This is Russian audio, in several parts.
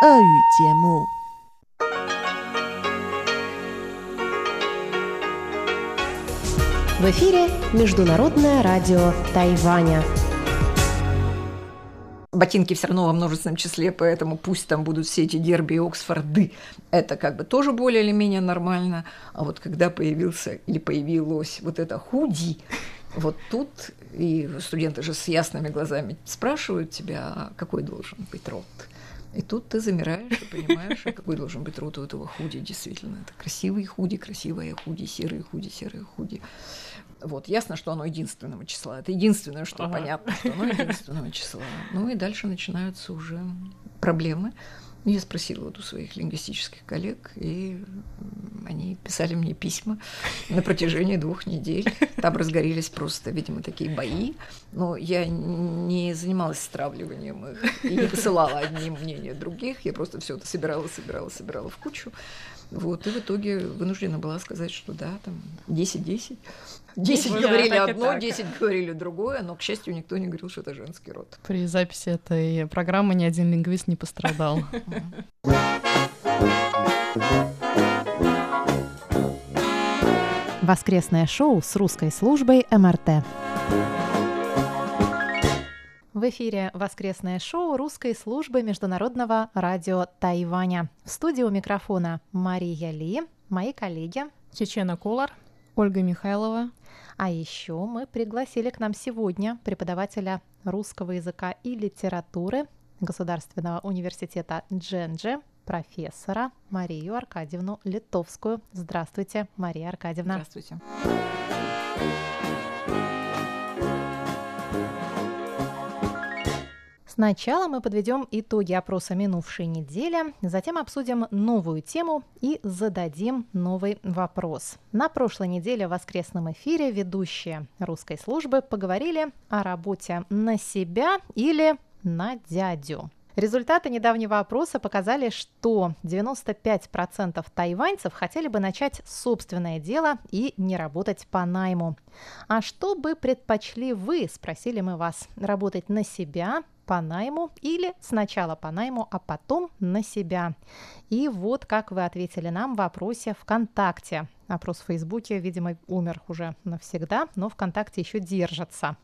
俄语节目。В эфире Международное радио Тайваня. Ботинки все равно во множественном числе, поэтому пусть там будут все эти дерби и Оксфорды. Это как бы тоже более или менее нормально. А вот когда появился или появилось вот это худи, вот тут и студенты же с ясными глазами спрашивают тебя, а какой должен быть рот. И тут ты замираешь и понимаешь, какой должен быть рот у этого худи, действительно. Это красивые худи, красивые худи, серые худи, серые худи. Вот, ясно, что оно единственного числа. Это единственное, что ага. понятно, что оно единственного числа. Ну и дальше начинаются уже проблемы. Я спросила вот у своих лингвистических коллег, и они писали мне письма на протяжении двух недель. Там разгорелись просто, видимо, такие бои. Но я не занималась стравливанием их и не посылала одни мнения других. Я просто все это собирала, собирала, собирала в кучу. Вот, и в итоге вынуждена была сказать, что да, там 10-10. 10 ну, говорили одно, 10 говорили другое, но, к счастью, никто не говорил, что это женский род. При записи этой программы ни один лингвист не пострадал. Воскресное шоу с русской службой МРТ. В эфире воскресное шоу русской службы Международного радио Тайваня. В студии у микрофона Мария Ли, мои коллеги Чечена Колор, Ольга Михайлова. А еще мы пригласили к нам сегодня преподавателя русского языка и литературы Государственного университета Дженджи, профессора Марию Аркадьевну Литовскую. Здравствуйте, Мария Аркадьевна. Здравствуйте. Сначала мы подведем итоги опроса минувшей недели, затем обсудим новую тему и зададим новый вопрос. На прошлой неделе в воскресном эфире ведущие русской службы поговорили о работе на себя или на дядю. Результаты недавнего опроса показали, что 95% тайваньцев хотели бы начать собственное дело и не работать по найму. А что бы предпочли вы, спросили мы вас, работать на себя по найму или сначала по найму, а потом на себя. И вот как вы ответили нам в вопросе ВКонтакте. Опрос в Фейсбуке, видимо, умер уже навсегда, но ВКонтакте еще держится.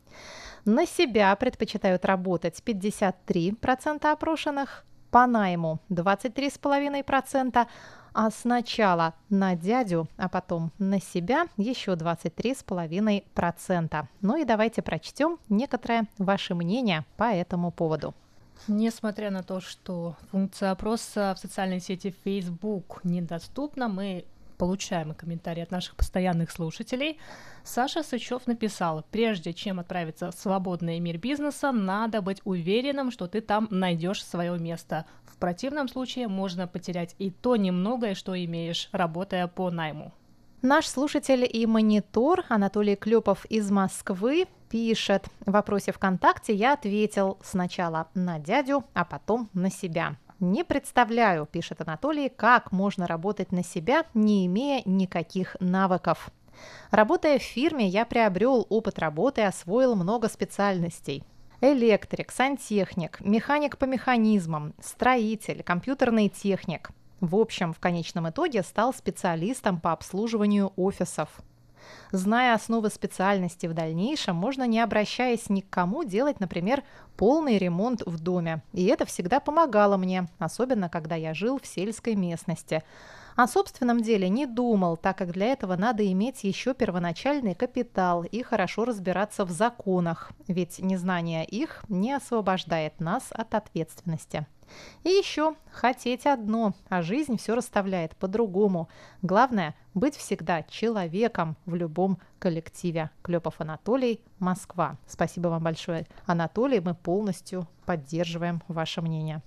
На себя предпочитают работать 53% опрошенных, по найму 23,5%, а сначала на дядю, а потом на себя еще 23,5%. Ну и давайте прочтем некоторое ваше мнение по этому поводу. Несмотря на то, что функция опроса в социальной сети Facebook недоступна, мы получаем комментарии от наших постоянных слушателей. Саша Сычев написал, прежде чем отправиться в свободный мир бизнеса, надо быть уверенным, что ты там найдешь свое место. В противном случае можно потерять и то немногое, что имеешь, работая по найму. Наш слушатель и монитор Анатолий Клепов из Москвы пишет. В вопросе ВКонтакте я ответил сначала на дядю, а потом на себя. Не представляю, пишет Анатолий, как можно работать на себя, не имея никаких навыков. Работая в фирме, я приобрел опыт работы освоил много специальностей. Электрик, сантехник, механик по механизмам, строитель, компьютерный техник. В общем, в конечном итоге стал специалистом по обслуживанию офисов. Зная основы специальности в дальнейшем, можно, не обращаясь ни к кому, делать, например, полный ремонт в доме. И это всегда помогало мне, особенно когда я жил в сельской местности. О собственном деле не думал, так как для этого надо иметь еще первоначальный капитал и хорошо разбираться в законах, ведь незнание их не освобождает нас от ответственности. И еще хотеть одно, а жизнь все расставляет по-другому. Главное – быть всегда человеком в любом коллективе. Клепов Анатолий, Москва. Спасибо вам большое, Анатолий. Мы полностью поддерживаем ваше мнение.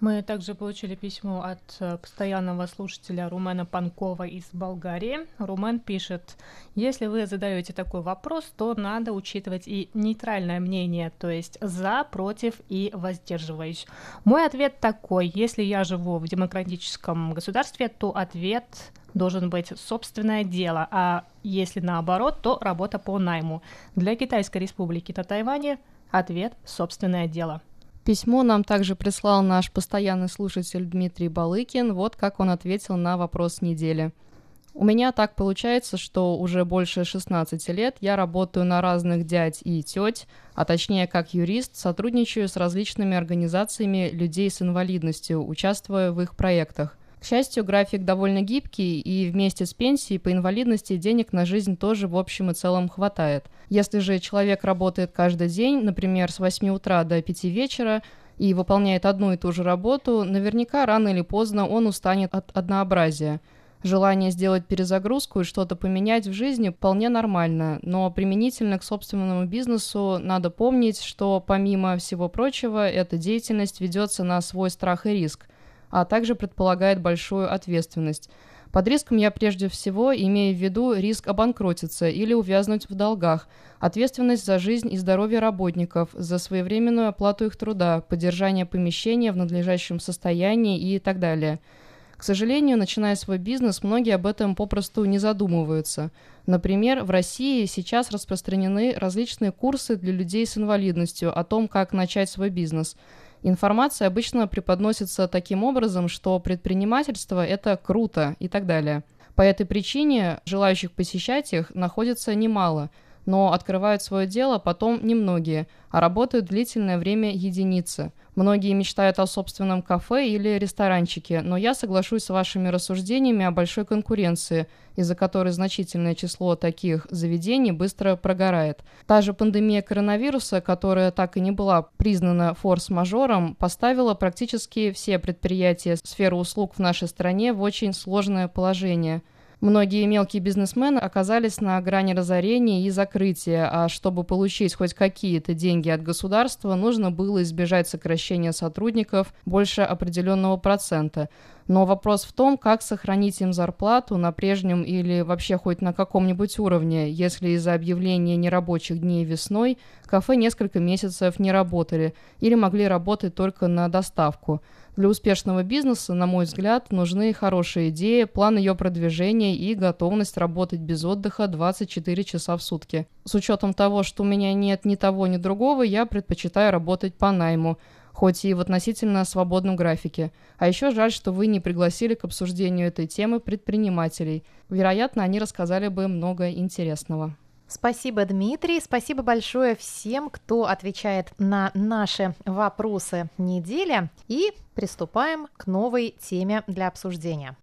Мы также получили письмо от э, постоянного слушателя Румена Панкова из Болгарии. Румен пишет, если вы задаете такой вопрос, то надо учитывать и нейтральное мнение, то есть за, против и воздерживаюсь. Мой ответ такой, если я живу в демократическом государстве, то ответ должен быть собственное дело, а если наоборот, то работа по найму. Для Китайской республики на ответ – собственное дело. Письмо нам также прислал наш постоянный слушатель Дмитрий Балыкин. Вот как он ответил на вопрос недели. У меня так получается, что уже больше 16 лет я работаю на разных дядь и теть, а точнее как юрист, сотрудничаю с различными организациями людей с инвалидностью, участвуя в их проектах. К счастью, график довольно гибкий, и вместе с пенсией по инвалидности денег на жизнь тоже в общем и целом хватает. Если же человек работает каждый день, например, с 8 утра до 5 вечера, и выполняет одну и ту же работу, наверняка рано или поздно он устанет от однообразия. Желание сделать перезагрузку и что-то поменять в жизни вполне нормально, но применительно к собственному бизнесу надо помнить, что помимо всего прочего, эта деятельность ведется на свой страх и риск а также предполагает большую ответственность. Под риском я прежде всего имею в виду риск обанкротиться или увязнуть в долгах, ответственность за жизнь и здоровье работников, за своевременную оплату их труда, поддержание помещения в надлежащем состоянии и так далее. К сожалению, начиная свой бизнес, многие об этом попросту не задумываются. Например, в России сейчас распространены различные курсы для людей с инвалидностью о том, как начать свой бизнес – Информация обычно преподносится таким образом, что предпринимательство – это круто и так далее. По этой причине желающих посещать их находится немало – но открывают свое дело потом немногие, а работают длительное время единицы. Многие мечтают о собственном кафе или ресторанчике, но я соглашусь с вашими рассуждениями о большой конкуренции, из-за которой значительное число таких заведений быстро прогорает. Та же пандемия коронавируса, которая так и не была признана форс-мажором, поставила практически все предприятия сферы услуг в нашей стране в очень сложное положение – Многие мелкие бизнесмены оказались на грани разорения и закрытия, а чтобы получить хоть какие-то деньги от государства, нужно было избежать сокращения сотрудников больше определенного процента. Но вопрос в том, как сохранить им зарплату на прежнем или вообще хоть на каком-нибудь уровне, если из-за объявления нерабочих дней весной кафе несколько месяцев не работали или могли работать только на доставку. Для успешного бизнеса, на мой взгляд, нужны хорошие идеи, план ее продвижения и готовность работать без отдыха 24 часа в сутки. С учетом того, что у меня нет ни того, ни другого, я предпочитаю работать по найму, хоть и в относительно свободном графике. А еще жаль, что вы не пригласили к обсуждению этой темы предпринимателей. Вероятно, они рассказали бы много интересного. Спасибо, Дмитрий. Спасибо большое всем, кто отвечает на наши вопросы недели. И приступаем к новой теме для обсуждения.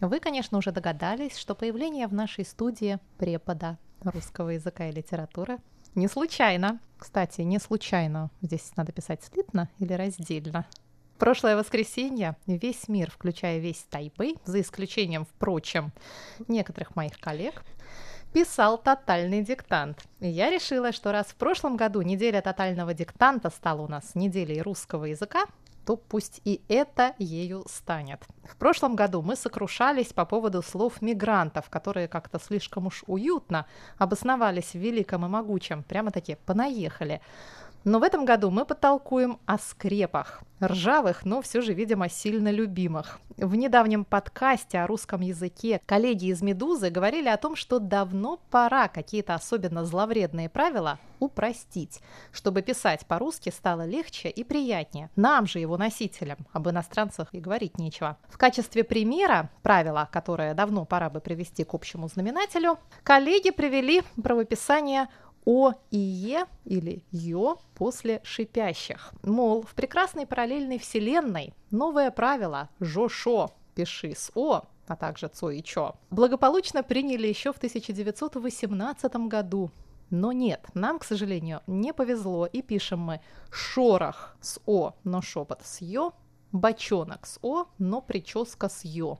Вы, конечно, уже догадались, что появление в нашей студии препода русского языка и литературы не случайно. Кстати, не случайно. Здесь надо писать слитно или раздельно. Прошлое воскресенье весь мир, включая весь Тайбэй, за исключением, впрочем, некоторых моих коллег, писал тотальный диктант. И я решила, что раз в прошлом году неделя тотального диктанта стала у нас неделей русского языка, то пусть и это ею станет. В прошлом году мы сокрушались по поводу слов мигрантов, которые как-то слишком уж уютно обосновались в великом и могучем, прямо-таки понаехали. Но в этом году мы потолкуем о скрепах, ржавых, но все же, видимо, сильно любимых. В недавнем подкасте о русском языке коллеги из «Медузы» говорили о том, что давно пора какие-то особенно зловредные правила упростить, чтобы писать по-русски стало легче и приятнее. Нам же, его носителям, об иностранцах и говорить нечего. В качестве примера правила, которое давно пора бы привести к общему знаменателю, коллеги привели правописание о и Е или Ё после шипящих. Мол, в прекрасной параллельной вселенной новое правило «Жо-шо» пиши с О, а также Цо и Чо, благополучно приняли еще в 1918 году. Но нет, нам, к сожалению, не повезло, и пишем мы «шорох» с О, но шепот с Ё, бочонок с О, но прическа с Ё.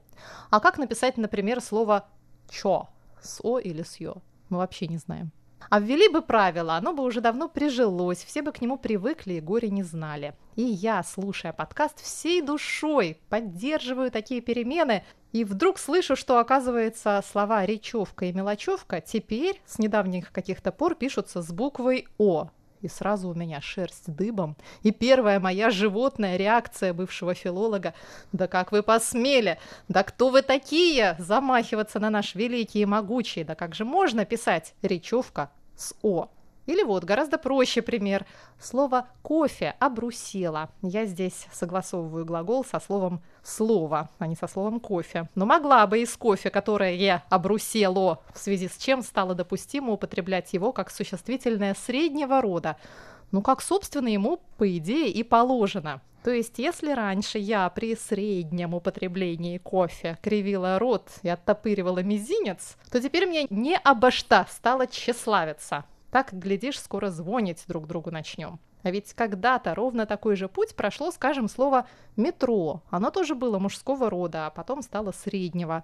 А как написать, например, слово «чо» с О или с Ё? Мы вообще не знаем. А ввели бы правила, оно бы уже давно прижилось, все бы к нему привыкли и горе не знали. И я, слушая подкаст, всей душой поддерживаю такие перемены, и вдруг слышу, что, оказывается, слова речевка и мелочевка теперь с недавних каких-то пор пишутся с буквой «О». и сразу у меня шерсть дыбом. И первая моя животная реакция бывшего филолога «Да как вы посмели? Да кто вы такие? Замахиваться на наш великий и могучий? Да как же можно писать речевка с «о»?» Или вот гораздо проще пример. Слово «кофе» обрусела. Я здесь согласовываю глагол со словом «слово», а не со словом «кофе». Но могла бы из кофе, которое я обрусело, в связи с чем стало допустимо употреблять его как существительное среднего рода. Ну, как, собственно, ему, по идее, и положено. То есть, если раньше я при среднем употреблении кофе кривила рот и оттопыривала мизинец, то теперь мне не обо что стало тщеславиться. Так, глядишь, скоро звонить друг другу начнем. А ведь когда-то ровно такой же путь прошло, скажем, слово «метро». Оно тоже было мужского рода, а потом стало среднего.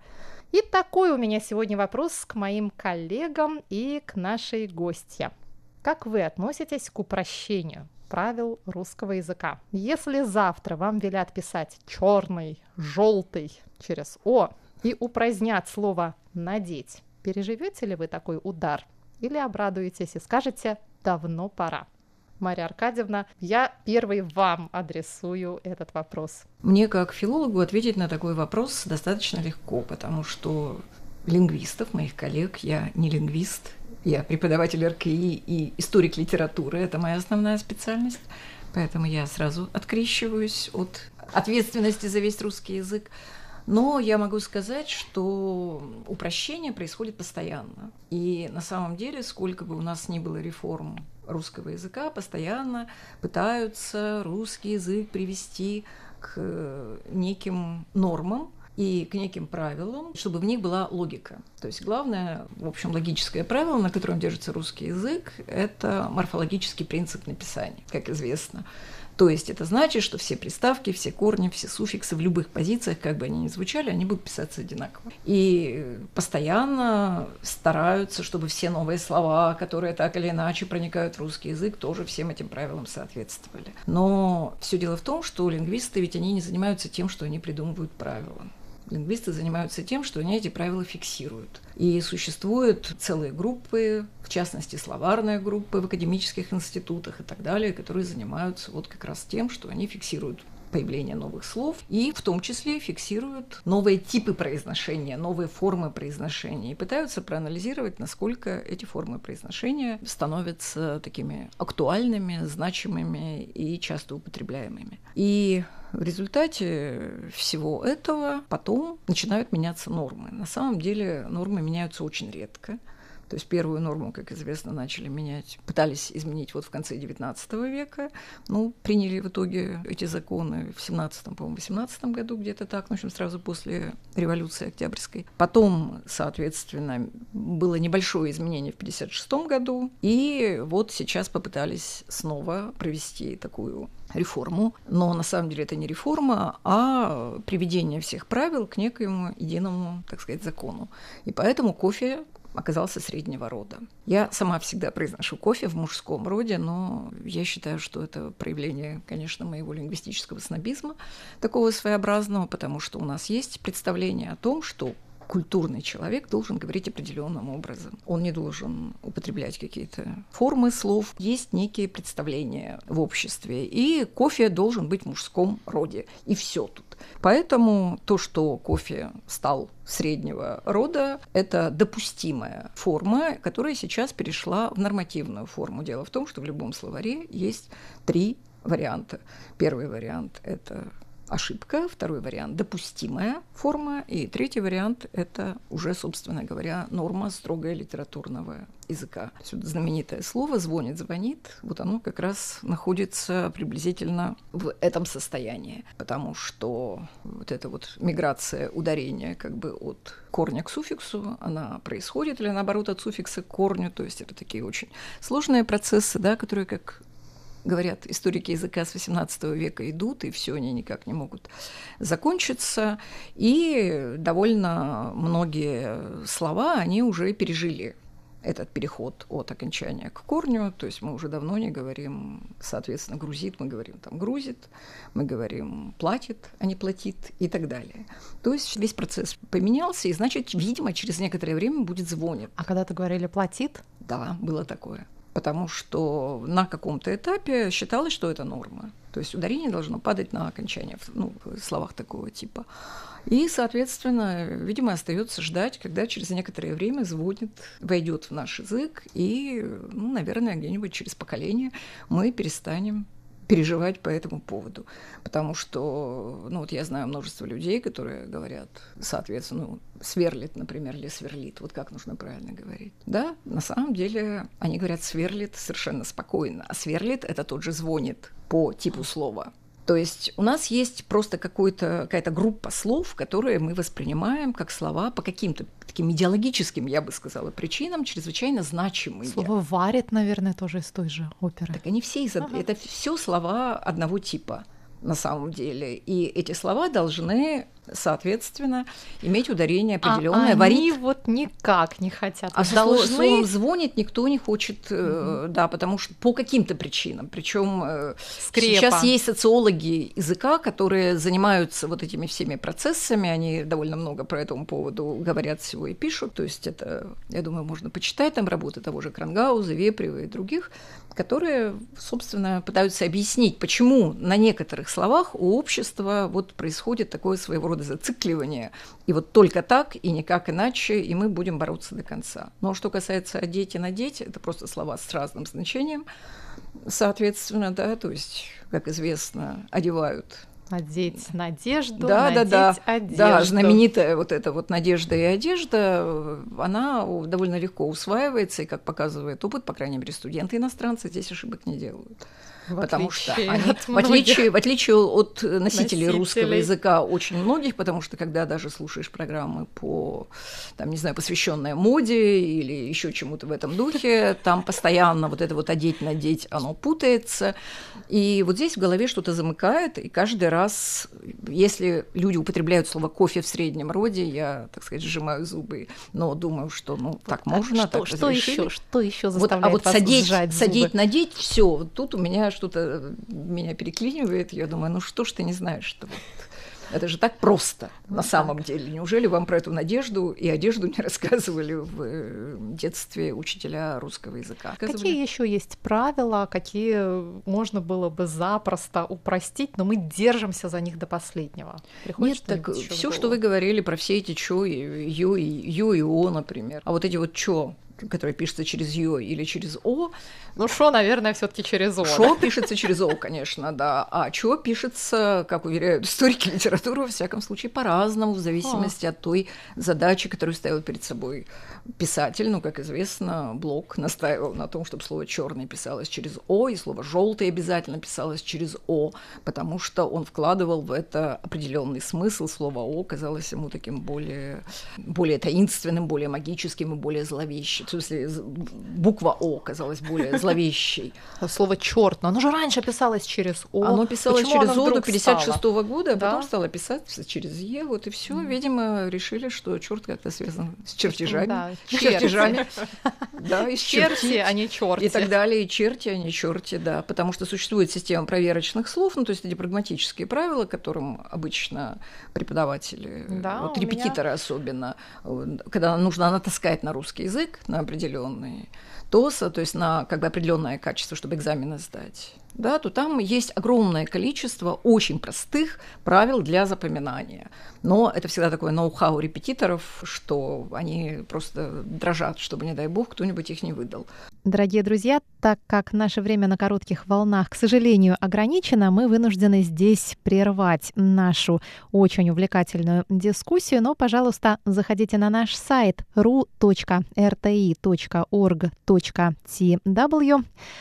И такой у меня сегодня вопрос к моим коллегам и к нашей гостье. Как вы относитесь к упрощению правил русского языка? Если завтра вам велят писать черный, желтый через «о» и упразднят слово «надеть», переживете ли вы такой удар? Или обрадуетесь и скажете «давно пора». Мария Аркадьевна, я первый вам адресую этот вопрос. Мне как филологу ответить на такой вопрос достаточно легко, потому что лингвистов, моих коллег, я не лингвист, я преподаватель РКИ и историк литературы, это моя основная специальность, поэтому я сразу открещиваюсь от ответственности за весь русский язык. Но я могу сказать, что упрощение происходит постоянно. И на самом деле, сколько бы у нас ни было реформ русского языка, постоянно пытаются русский язык привести к неким нормам, и к неким правилам, чтобы в них была логика. То есть главное, в общем, логическое правило, на котором держится русский язык, это морфологический принцип написания, как известно. То есть это значит, что все приставки, все корни, все суффиксы в любых позициях, как бы они ни звучали, они будут писаться одинаково. И постоянно стараются, чтобы все новые слова, которые так или иначе проникают в русский язык, тоже всем этим правилам соответствовали. Но все дело в том, что лингвисты ведь они не занимаются тем, что они придумывают правила. Лингвисты занимаются тем, что они эти правила фиксируют. И существуют целые группы, в частности, словарные группы в академических институтах и так далее, которые занимаются вот как раз тем, что они фиксируют появление новых слов и в том числе фиксируют новые типы произношения, новые формы произношения и пытаются проанализировать, насколько эти формы произношения становятся такими актуальными, значимыми и часто употребляемыми. И в результате всего этого потом начинают меняться нормы. На самом деле нормы меняются очень редко. То есть первую норму, как известно, начали менять, пытались изменить вот в конце XIX века. Ну, приняли в итоге эти законы в 17 по-моему, 18 году где-то так, ну, в общем, сразу после революции Октябрьской. Потом, соответственно, было небольшое изменение в 56 году, и вот сейчас попытались снова провести такую реформу, но на самом деле это не реформа, а приведение всех правил к некоему единому, так сказать, закону. И поэтому кофе оказался среднего рода. Я сама всегда произношу кофе в мужском роде, но я считаю, что это проявление, конечно, моего лингвистического снобизма, такого своеобразного, потому что у нас есть представление о том, что культурный человек должен говорить определенным образом. Он не должен употреблять какие-то формы слов. Есть некие представления в обществе. И кофе должен быть в мужском роде. И все тут. Поэтому то, что кофе стал среднего рода, это допустимая форма, которая сейчас перешла в нормативную форму. Дело в том, что в любом словаре есть три варианта. Первый вариант – это ошибка, второй вариант – допустимая форма, и третий вариант – это уже, собственно говоря, норма строгая литературного языка. Сюда знаменитое слово «звонит, звонит», вот оно как раз находится приблизительно в этом состоянии, потому что вот эта вот миграция ударения как бы от корня к суффиксу, она происходит, или наоборот от суффикса к корню, то есть это такие очень сложные процессы, да, которые, как говорят, историки языка с XVIII века идут, и все они никак не могут закончиться. И довольно многие слова они уже пережили этот переход от окончания к корню, то есть мы уже давно не говорим, соответственно, грузит, мы говорим там грузит, мы говорим платит, а не платит и так далее. То есть весь процесс поменялся, и значит, видимо, через некоторое время будет звонит. А когда-то говорили платит? Да, было такое. Потому что на каком-то этапе считалось, что это норма. То есть ударение должно падать на окончание ну, в словах такого типа. И, соответственно, видимо, остается ждать, когда через некоторое время звонит, войдет в наш язык, и, ну, наверное, где-нибудь через поколение мы перестанем переживать по этому поводу. Потому что, ну вот я знаю множество людей, которые говорят, соответственно, ну, сверлит, например, или сверлит. Вот как нужно правильно говорить? Да, на самом деле они говорят сверлит совершенно спокойно, а сверлит – это тот же звонит по типу слова. То есть у нас есть просто какая-то группа слов, которые мы воспринимаем как слова по каким-то таким идеологическим, я бы сказала, причинам, чрезвычайно значимые. Слово «варит», наверное, тоже из той же оперы. Так они все из... Ага. Это все слова одного типа на самом деле. И эти слова должны соответственно, иметь ударение определенное. А варить. они вот никак не хотят. А должны... словом звонит никто не хочет, mm-hmm. да, потому что по каким-то причинам. Причем э, сейчас есть социологи языка, которые занимаются вот этими всеми процессами, они довольно много про этому поводу говорят всего и пишут. То есть это, я думаю, можно почитать там работы того же Крангауза, Вепрева и других, которые, собственно, пытаются объяснить, почему на некоторых словах у общества вот происходит такое своего рода зацикливание. И вот только так и никак иначе, и мы будем бороться до конца. Но что касается «одеть» и «надеть», это просто слова с разным значением. Соответственно, да, то есть, как известно, одевают Надеть надежду, да, надеть да, да. одежду. Да, знаменитая вот эта вот надежда и одежда, она довольно легко усваивается, и, как показывает опыт, по крайней мере, студенты иностранцы здесь ошибок не делают. В потому что они, в, отличие, в отличие от носителей, носителей. русского языка, очень многих, потому что когда даже слушаешь программы по, там, не знаю, посвященные моде или еще чему-то в этом духе, там постоянно вот это вот одеть, надеть, оно путается. И вот здесь в голове что-то замыкает, и каждый раз, если люди употребляют слово кофе в среднем роде, я, так сказать, сжимаю зубы, но думаю, что ну так а можно, что, так что еще, что еще заставляет вот, а вот вас садить, сжать садить, зубы? надеть, все, тут у меня что-то меня переклинивает, я думаю, ну что ж ты не знаешь, что вот это же так просто ну, на так. самом деле. Неужели вам про эту надежду и одежду не рассказывали в э, детстве учителя русского языка? Какие еще есть правила, какие можно было бы запросто упростить, но мы держимся за них до последнего? Приходит Нет, так все, что вы говорили про все эти чё, ю и ю и о, например, а вот эти вот чё, которое пишется через Ё или через О. Ну, Шо, наверное, все таки через О. Шо да? пишется через О, конечно, да. А Чо пишется, как уверяют историки литературы, во всяком случае, по-разному, в зависимости а. от той задачи, которую ставил перед собой писатель. Ну, как известно, Блок настаивал на том, чтобы слово черный писалось через О, и слово желтый обязательно писалось через О, потому что он вкладывал в это определенный смысл. Слово О казалось ему таким более, более таинственным, более магическим и более зловещим в смысле, буква О казалась более зловещей. Слово черт, но оно же раньше писалось через О. Оно писалось Почему через О до 56 -го года, а да? потом стало писаться через Е, вот и все. Mm. Видимо, решили, что черт как-то связан с чертежами. Да, чертежами. Да, и черти, а не черти. И так далее, и черти, а не черти, да. Потому что существует система проверочных слов, ну, то есть эти прагматические правила, которым обычно преподаватели, да, вот репетиторы меня... особенно, когда нужно натаскать на русский язык, на определенный ТОСа, то есть на как бы определенное качество, чтобы экзамены сдать да, то там есть огромное количество очень простых правил для запоминания. Но это всегда такое ноу-хау репетиторов, что они просто дрожат, чтобы, не дай бог, кто-нибудь их не выдал. Дорогие друзья, так как наше время на коротких волнах, к сожалению, ограничено, мы вынуждены здесь прервать нашу очень увлекательную дискуссию. Но, пожалуйста, заходите на наш сайт ru.rti.org.tw,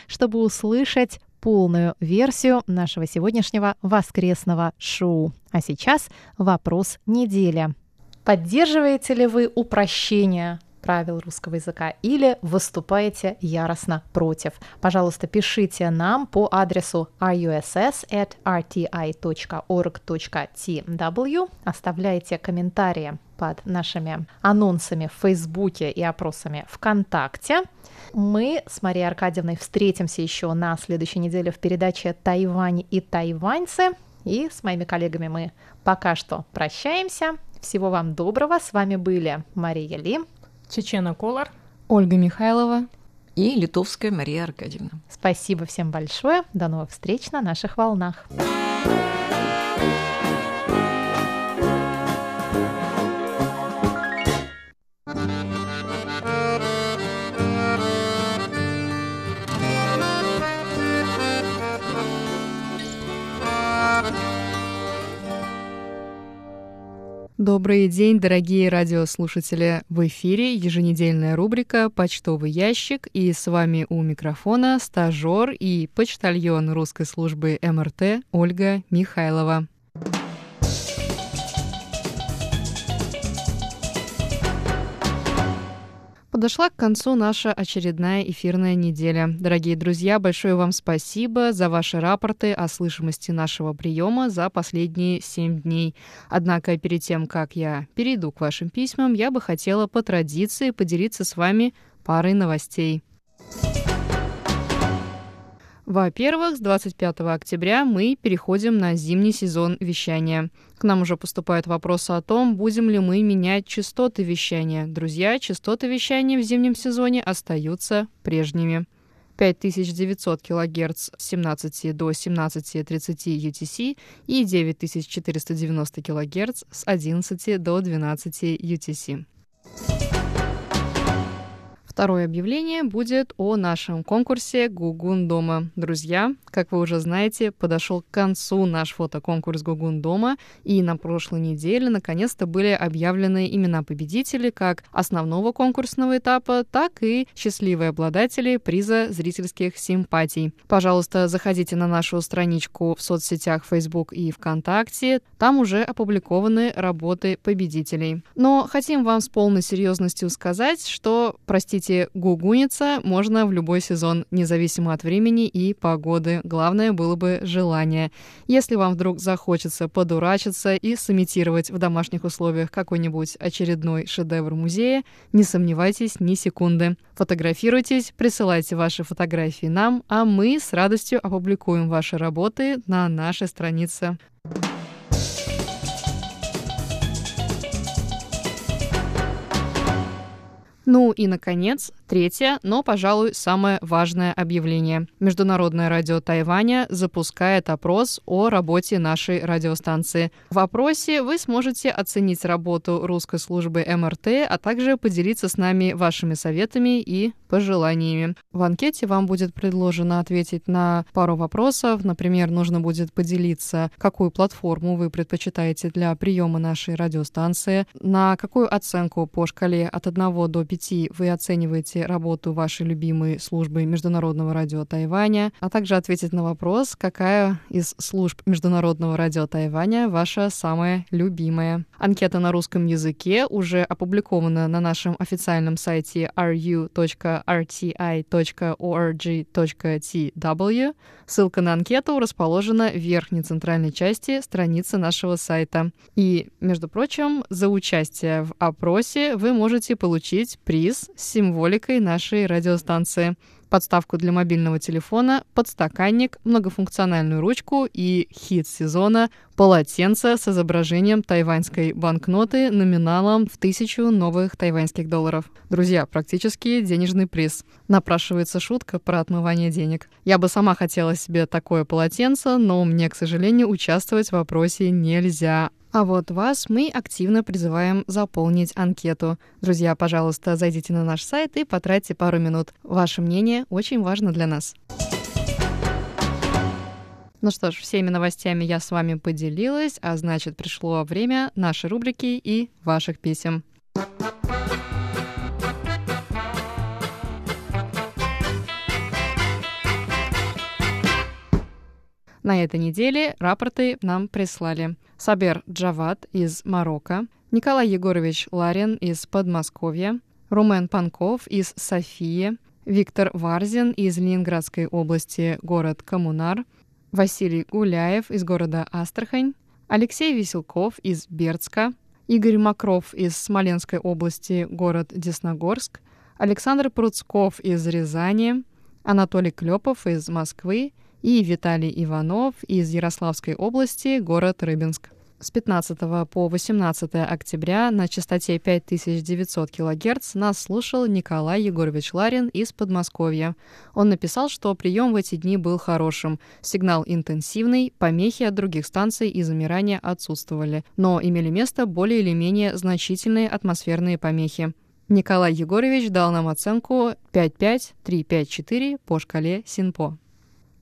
чтобы услышать полную версию нашего сегодняшнего воскресного шоу. А сейчас вопрос недели. Поддерживаете ли вы упрощение правил русского языка или выступаете яростно против. Пожалуйста, пишите нам по адресу russ@rti.org.tw, оставляйте комментарии под нашими анонсами в Фейсбуке и опросами ВКонтакте. Мы с Марией Аркадьевной встретимся еще на следующей неделе в передаче «Тайвань и тайваньцы». И с моими коллегами мы пока что прощаемся. Всего вам доброго. С вами были Мария Ли, Чечена Колор, Ольга Михайлова и Литовская Мария Аркадьевна. Спасибо всем большое. До новых встреч на наших волнах. Добрый день, дорогие радиослушатели! В эфире еженедельная рубрика «Почтовый ящик» и с вами у микрофона стажер и почтальон русской службы МРТ Ольга Михайлова. Подошла к концу наша очередная эфирная неделя. Дорогие друзья, большое вам спасибо за ваши рапорты о слышимости нашего приема за последние семь дней. Однако перед тем, как я перейду к вашим письмам, я бы хотела по традиции поделиться с вами парой новостей. Во-первых, с 25 октября мы переходим на зимний сезон вещания. К нам уже поступают вопросы о том, будем ли мы менять частоты вещания. Друзья, частоты вещания в зимнем сезоне остаются прежними. 5900 кГц с 17 до 17.30 UTC и 9490 кГц с 11 до 12 UTC. Второе объявление будет о нашем конкурсе «Гугун дома». Друзья, как вы уже знаете, подошел к концу наш фотоконкурс «Гугун дома», и на прошлой неделе наконец-то были объявлены имена победителей как основного конкурсного этапа, так и счастливые обладатели приза зрительских симпатий. Пожалуйста, заходите на нашу страничку в соцсетях Facebook и ВКонтакте, там уже опубликованы работы победителей. Но хотим вам с полной серьезностью сказать, что, простите, кстати, гугуниться можно в любой сезон, независимо от времени и погоды. Главное было бы желание. Если вам вдруг захочется подурачиться и сымитировать в домашних условиях какой-нибудь очередной шедевр музея, не сомневайтесь ни секунды. Фотографируйтесь, присылайте ваши фотографии нам, а мы с радостью опубликуем ваши работы на нашей странице. Ну и, наконец, третье, но, пожалуй, самое важное объявление. Международное радио Тайваня запускает опрос о работе нашей радиостанции. В опросе вы сможете оценить работу русской службы МРТ, а также поделиться с нами вашими советами и пожеланиями. В анкете вам будет предложено ответить на пару вопросов. Например, нужно будет поделиться, какую платформу вы предпочитаете для приема нашей радиостанции, на какую оценку по шкале от 1 до 5 5 вы оцениваете работу вашей любимой службы Международного радио Тайваня, а также ответить на вопрос, какая из служб Международного радио Тайваня ваша самая любимая. Анкета на русском языке уже опубликована на нашем официальном сайте ru.rti.org.tw. Ссылка на анкету расположена в верхней центральной части страницы нашего сайта. И, между прочим, за участие в опросе вы можете получить приз с символикой нашей радиостанции подставку для мобильного телефона, подстаканник, многофункциональную ручку и хит сезона полотенце с изображением тайваньской банкноты номиналом в тысячу новых тайваньских долларов. Друзья, практически денежный приз. Напрашивается шутка про отмывание денег. Я бы сама хотела себе такое полотенце, но мне, к сожалению, участвовать в вопросе нельзя. А вот вас мы активно призываем заполнить анкету. Друзья, пожалуйста, зайдите на наш сайт и потратьте пару минут. Ваше мнение очень важно для нас. Ну что ж, всеми новостями я с вами поделилась, а значит пришло время нашей рубрики и ваших писем. На этой неделе рапорты нам прислали Сабер Джават из Марокко, Николай Егорович Ларин из Подмосковья, Румен Панков из Софии, Виктор Варзин из Ленинградской области, город Коммунар, Василий Гуляев из города Астрахань, Алексей Веселков из Бердска, Игорь Макров из Смоленской области, город Десногорск, Александр Пруцков из Рязани, Анатолий Клепов из Москвы и Виталий Иванов из Ярославской области, город Рыбинск. С 15 по 18 октября на частоте 5900 кГц нас слушал Николай Егорович Ларин из Подмосковья. Он написал, что прием в эти дни был хорошим. Сигнал интенсивный, помехи от других станций и замирания отсутствовали, но имели место более или менее значительные атмосферные помехи. Николай Егорович дал нам оценку 5-5-3-5-4 по шкале СИНПО.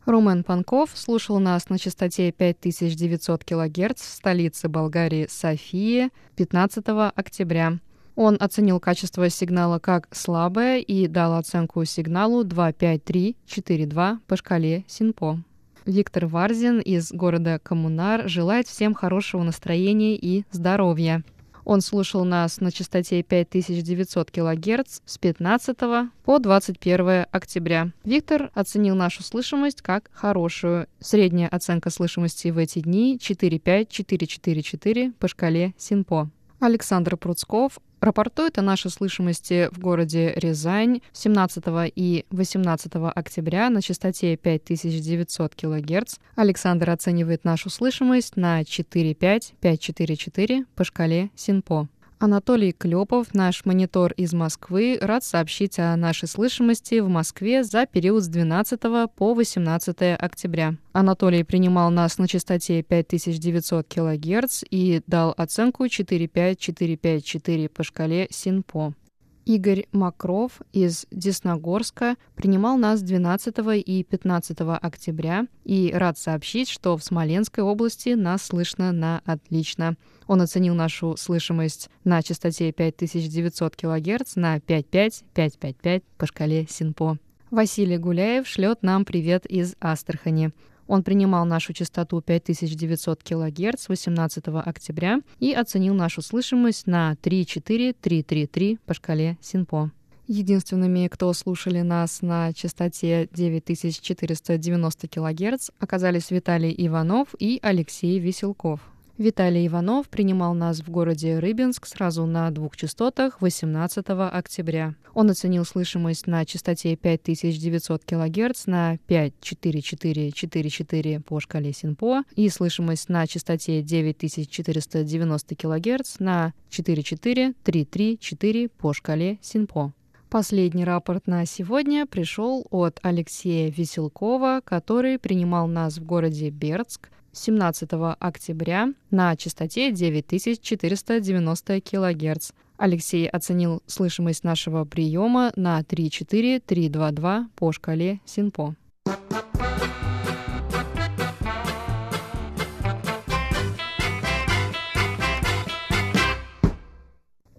Румен Панков слушал нас на частоте 5900 кГц в столице Болгарии Софии 15 октября. Он оценил качество сигнала как слабое и дал оценку сигналу 25342 по шкале СИНПО. Виктор Варзин из города Коммунар желает всем хорошего настроения и здоровья. Он слушал нас на частоте 5900 кГц с 15 по 21 октября. Виктор оценил нашу слышимость как хорошую. Средняя оценка слышимости в эти дни 45444 по шкале СИНПО. Александр Пруцков рапортует о нашей слышимости в городе Рязань 17 и 18 октября на частоте 5900 кГц. Александр оценивает нашу слышимость на 45544 по шкале СИНПО. Анатолий Клепов, наш монитор из Москвы, рад сообщить о нашей слышимости в Москве за период с 12 по 18 октября. Анатолий принимал нас на частоте 5900 кГц и дал оценку 45454 по шкале СИНПО. Игорь Макров из Десногорска принимал нас 12 и 15 октября и рад сообщить, что в Смоленской области нас слышно на отлично. Он оценил нашу слышимость на частоте 5900 кГц на 55-555 по шкале СИНПО. Василий Гуляев шлет нам привет из Астрахани. Он принимал нашу частоту 5900 кГц 18 октября и оценил нашу слышимость на 34333 по шкале СИНПО. Единственными, кто слушали нас на частоте 9490 кГц, оказались Виталий Иванов и Алексей Веселков. Виталий Иванов принимал нас в городе Рыбинск сразу на двух частотах 18 октября. Он оценил слышимость на частоте 5900 кГц на 54444 по шкале СИНПО и слышимость на частоте 9490 кГц на 44334 по шкале СИНПО. Последний рапорт на сегодня пришел от Алексея Веселкова, который принимал нас в городе Бердск 17 октября на частоте 9490 кГц. Алексей оценил слышимость нашего приема на 34322 по шкале СИНПО.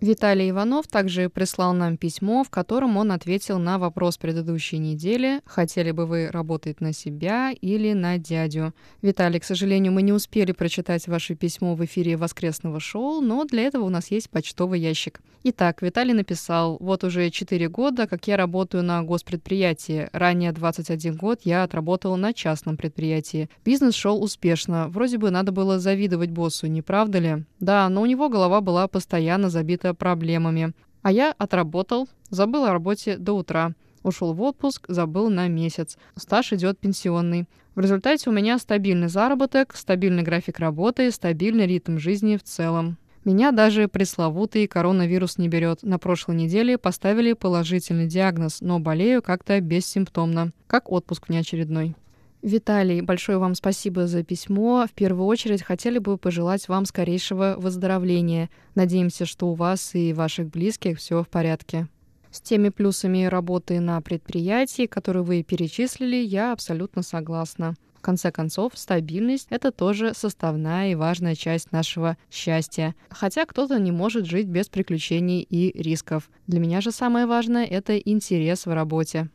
Виталий Иванов также прислал нам письмо, в котором он ответил на вопрос предыдущей недели, хотели бы вы работать на себя или на дядю. Виталий, к сожалению, мы не успели прочитать ваше письмо в эфире воскресного шоу, но для этого у нас есть почтовый ящик. Итак, Виталий написал, вот уже 4 года, как я работаю на госпредприятии. Ранее 21 год я отработал на частном предприятии. Бизнес шел успешно. Вроде бы надо было завидовать боссу, не правда ли? Да, но у него голова была постоянно забита проблемами. А я отработал, забыл о работе до утра. Ушел в отпуск, забыл на месяц. Стаж идет пенсионный. В результате у меня стабильный заработок, стабильный график работы, стабильный ритм жизни в целом. Меня даже пресловутый коронавирус не берет. На прошлой неделе поставили положительный диагноз, но болею как-то бессимптомно, как отпуск внеочередной. Виталий, большое вам спасибо за письмо. В первую очередь хотели бы пожелать вам скорейшего выздоровления. Надеемся, что у вас и ваших близких все в порядке. С теми плюсами работы на предприятии, которые вы перечислили, я абсолютно согласна. В конце концов, стабильность — это тоже составная и важная часть нашего счастья. Хотя кто-то не может жить без приключений и рисков. Для меня же самое важное — это интерес в работе.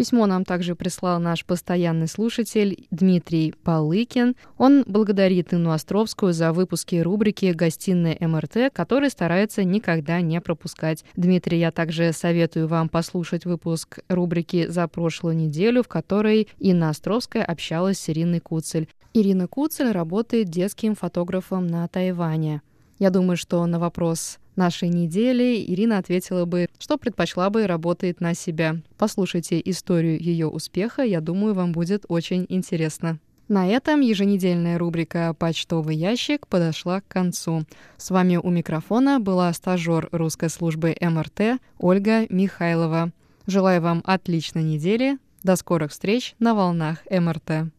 Письмо нам также прислал наш постоянный слушатель Дмитрий Полыкин. Он благодарит Инну Островскую за выпуски рубрики «Гостиная МРТ», который старается никогда не пропускать. Дмитрий, я также советую вам послушать выпуск рубрики за прошлую неделю, в которой Инна Островская общалась с Ириной Куцель. Ирина Куцель работает детским фотографом на Тайване. Я думаю, что на вопрос нашей недели Ирина ответила бы, что предпочла бы работать на себя. Послушайте историю ее успеха, я думаю, вам будет очень интересно. На этом еженедельная рубрика «Почтовый ящик» подошла к концу. С вами у микрофона была стажер русской службы МРТ Ольга Михайлова. Желаю вам отличной недели. До скорых встреч на волнах МРТ.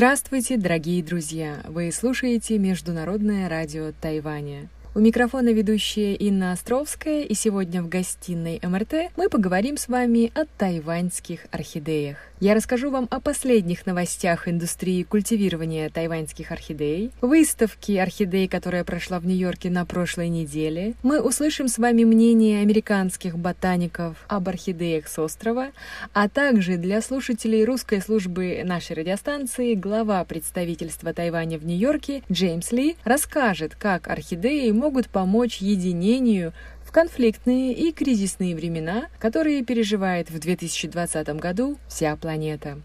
Здравствуйте, дорогие друзья! Вы слушаете Международное радио Тайваня. У микрофона ведущая Инна Островская, и сегодня в гостиной МРТ мы поговорим с вами о тайваньских орхидеях. Я расскажу вам о последних новостях индустрии культивирования тайваньских орхидей, выставке орхидей, которая прошла в Нью-Йорке на прошлой неделе. Мы услышим с вами мнение американских ботаников об орхидеях с острова, а также для слушателей русской службы нашей радиостанции глава представительства Тайваня в Нью-Йорке Джеймс Ли расскажет, как орхидеи могут помочь единению в конфликтные и кризисные времена, которые переживает в 2020 году вся планета.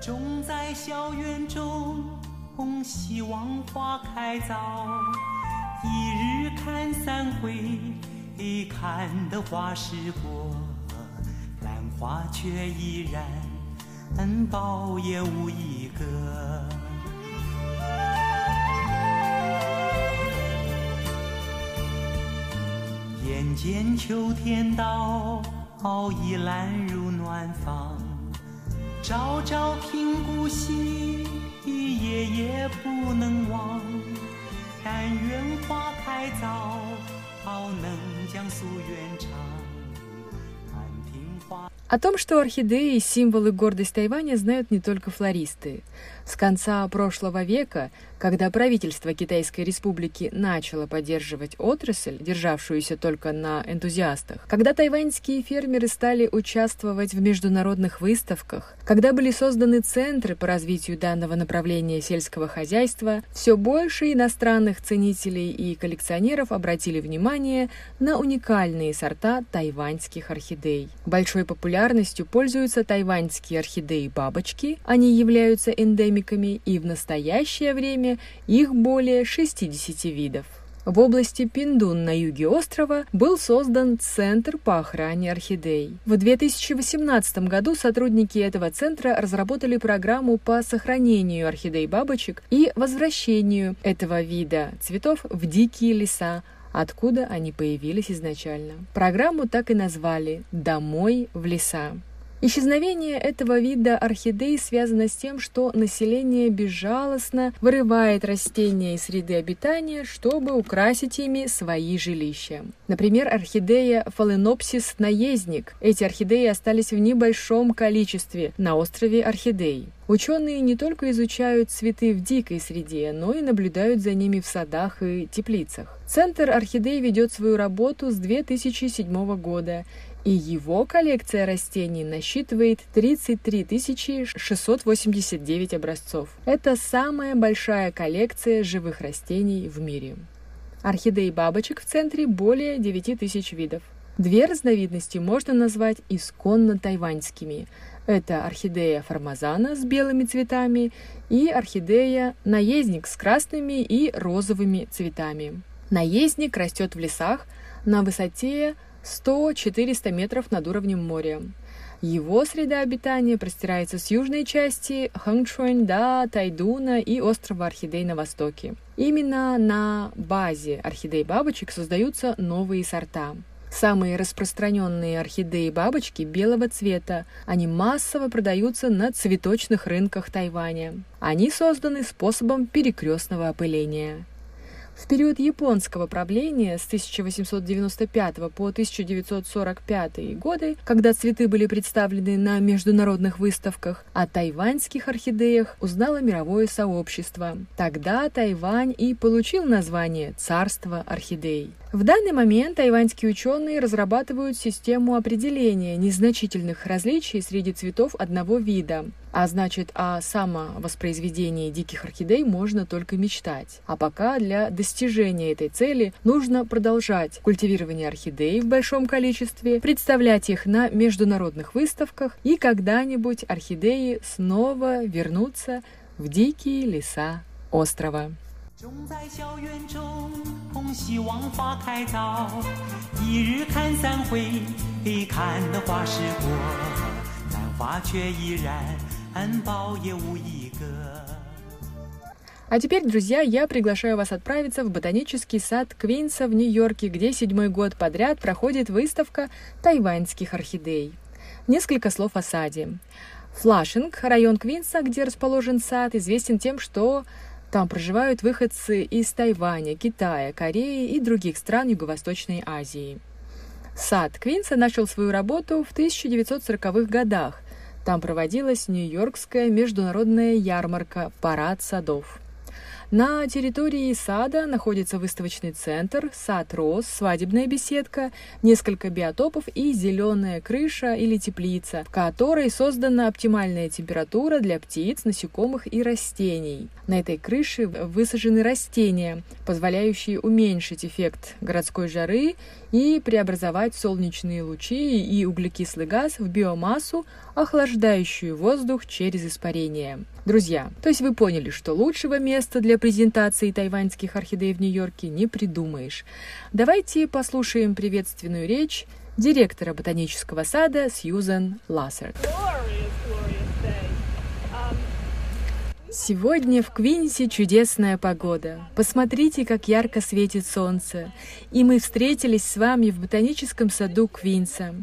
种在校园中，希望花开早。一日看三回，看得花时过，兰花却依然。 恩报也无一个。眼见秋天到，已懒入暖房，朝朝听故稀，夜夜不能忘。但愿花开早，好能将夙愿偿。О том, что орхидеи – символы гордость Тайваня, знают не только флористы. С конца прошлого века, когда правительство Китайской Республики начало поддерживать отрасль, державшуюся только на энтузиастах, когда тайваньские фермеры стали участвовать в международных выставках, когда были созданы центры по развитию данного направления сельского хозяйства, все больше иностранных ценителей и коллекционеров обратили внимание на уникальные сорта тайваньских орхидей. Большой популярностью пользуются тайваньские орхидеи-бабочки, они являются эндемиками эндемиками, и в настоящее время их более 60 видов. В области Пиндун на юге острова был создан Центр по охране орхидей. В 2018 году сотрудники этого центра разработали программу по сохранению орхидей-бабочек и возвращению этого вида цветов в дикие леса, откуда они появились изначально. Программу так и назвали «Домой в леса». Исчезновение этого вида орхидей связано с тем, что население безжалостно вырывает растения из среды обитания, чтобы украсить ими свои жилища. Например, орхидея фаленопсис наездник. Эти орхидеи остались в небольшом количестве на острове Орхидей. Ученые не только изучают цветы в дикой среде, но и наблюдают за ними в садах и теплицах. Центр орхидей ведет свою работу с 2007 года и его коллекция растений насчитывает 33 689 образцов. Это самая большая коллекция живых растений в мире. Орхидей бабочек в центре более 9 тысяч видов. Две разновидности можно назвать исконно тайваньскими. Это орхидея формазана с белыми цветами и орхидея наездник с красными и розовыми цветами. Наездник растет в лесах на высоте 100-400 метров над уровнем моря. Его среда обитания простирается с южной части Хангчуань до Тайдуна и острова Орхидей на востоке. Именно на базе орхидей-бабочек создаются новые сорта. Самые распространенные орхидеи-бабочки белого цвета. Они массово продаются на цветочных рынках Тайваня. Они созданы способом перекрестного опыления. В период японского правления с 1895 по 1945 годы, когда цветы были представлены на международных выставках, о тайваньских орхидеях узнало мировое сообщество. Тогда Тайвань и получил название «Царство орхидей». В данный момент тайваньские ученые разрабатывают систему определения незначительных различий среди цветов одного вида. А значит, о самовоспроизведении диких орхидей можно только мечтать. А пока для достижения этой цели нужно продолжать культивирование орхидей в большом количестве, представлять их на международных выставках, и когда-нибудь орхидеи снова вернутся в дикие леса острова. 种在校园中，同希望花开早。一日看三回，看得花时过，但花却依然含苞也无一个。 А теперь, друзья, я приглашаю вас отправиться в ботанический сад Квинса в Нью-Йорке, где седьмой год подряд проходит выставка тайваньских орхидей. Несколько слов о саде. Флашинг, район Квинса, где расположен сад, известен тем, что там проживают выходцы из Тайваня, Китая, Кореи и других стран Юго-Восточной Азии. Сад Квинса начал свою работу в 1940-х годах. Там проводилась Нью-Йоркская международная ярмарка «Парад садов». На территории сада находится выставочный центр, сад роз, свадебная беседка, несколько биотопов и зеленая крыша или теплица, в которой создана оптимальная температура для птиц, насекомых и растений. На этой крыше высажены растения, позволяющие уменьшить эффект городской жары и преобразовать солнечные лучи и углекислый газ в биомассу, охлаждающую воздух через испарение. Друзья, то есть вы поняли, что лучшего места для презентации тайваньских орхидей в Нью-Йорке не придумаешь. Давайте послушаем приветственную речь директора ботанического сада Сьюзен Лассерт. Сегодня в Квинсе чудесная погода. Посмотрите, как ярко светит солнце. И мы встретились с вами в ботаническом саду Квинса.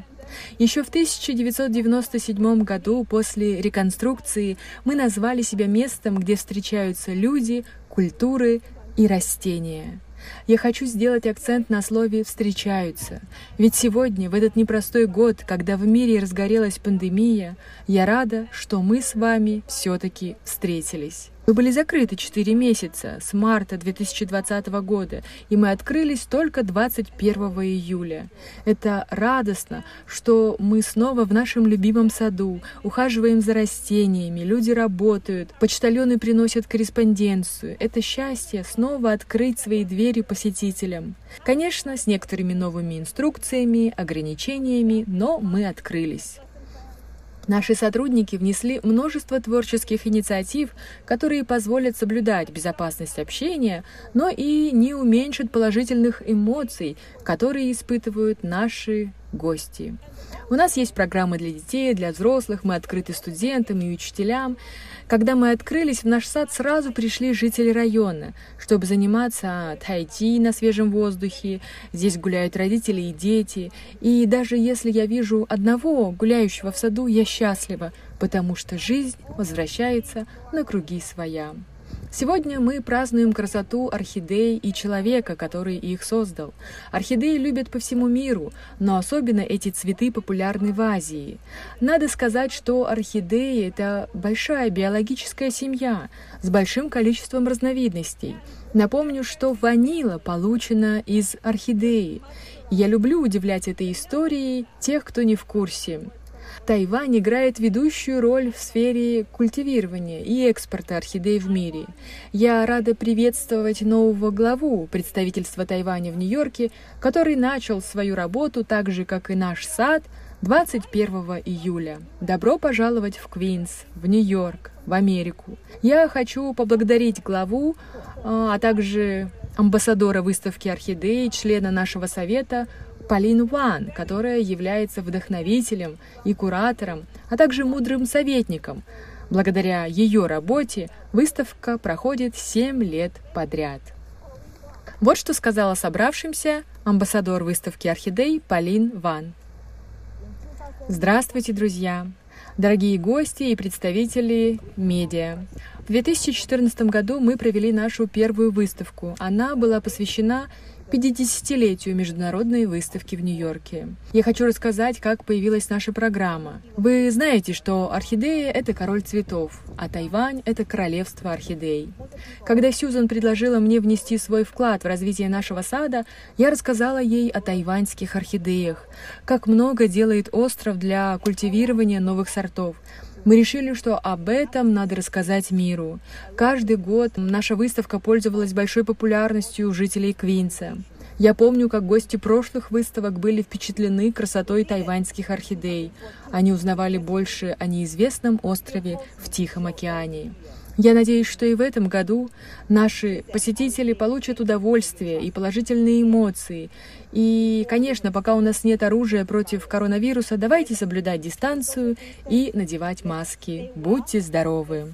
Еще в 1997 году после реконструкции мы назвали себя местом, где встречаются люди, культуры и растения. Я хочу сделать акцент на слове «встречаются». Ведь сегодня, в этот непростой год, когда в мире разгорелась пандемия, я рада, что мы с вами все-таки встретились. Мы были закрыты 4 месяца с марта 2020 года, и мы открылись только 21 июля. Это радостно, что мы снова в нашем любимом саду, ухаживаем за растениями, люди работают, почтальоны приносят корреспонденцию. Это счастье снова открыть свои двери посетителям. Конечно, с некоторыми новыми инструкциями, ограничениями, но мы открылись. Наши сотрудники внесли множество творческих инициатив, которые позволят соблюдать безопасность общения, но и не уменьшат положительных эмоций, которые испытывают наши гости. У нас есть программы для детей, для взрослых, мы открыты студентам и учителям. Когда мы открылись, в наш сад сразу пришли жители района, чтобы заниматься тайти на свежем воздухе. Здесь гуляют родители и дети. И даже если я вижу одного гуляющего в саду, я счастлива, потому что жизнь возвращается на круги своя. Сегодня мы празднуем красоту орхидей и человека, который их создал. Орхидеи любят по всему миру, но особенно эти цветы популярны в Азии. Надо сказать, что орхидеи — это большая биологическая семья с большим количеством разновидностей. Напомню, что ванила получена из орхидеи. Я люблю удивлять этой историей тех, кто не в курсе. Тайвань играет ведущую роль в сфере культивирования и экспорта орхидей в мире. Я рада приветствовать нового главу представительства Тайваня в Нью-Йорке, который начал свою работу так же, как и наш сад, 21 июля. Добро пожаловать в Квинс, в Нью-Йорк, в Америку. Я хочу поблагодарить главу, а, а также амбассадора выставки орхидей, члена нашего совета Полин Ван, которая является вдохновителем и куратором, а также мудрым советником. Благодаря ее работе выставка проходит 7 лет подряд. Вот что сказала собравшимся амбассадор выставки орхидей Полин Ван. Здравствуйте, друзья! Дорогие гости и представители медиа, В 2014 году мы провели нашу первую выставку. Она была посвящена 50-летию международной выставки в Нью-Йорке. Я хочу рассказать, как появилась наша программа. Вы знаете, что орхидея — это король цветов, а Тайвань — это королевство орхидей. Когда Сьюзан предложила мне внести свой вклад в развитие нашего сада, я рассказала ей о тайваньских орхидеях, как много делает остров для культивирования новых сортов, мы решили, что об этом надо рассказать миру. Каждый год наша выставка пользовалась большой популярностью у жителей Квинса. Я помню, как гости прошлых выставок были впечатлены красотой тайваньских орхидей. Они узнавали больше о неизвестном острове в Тихом океане. Я надеюсь, что и в этом году наши посетители получат удовольствие и положительные эмоции. И, конечно, пока у нас нет оружия против коронавируса, давайте соблюдать дистанцию и надевать маски. Будьте здоровы!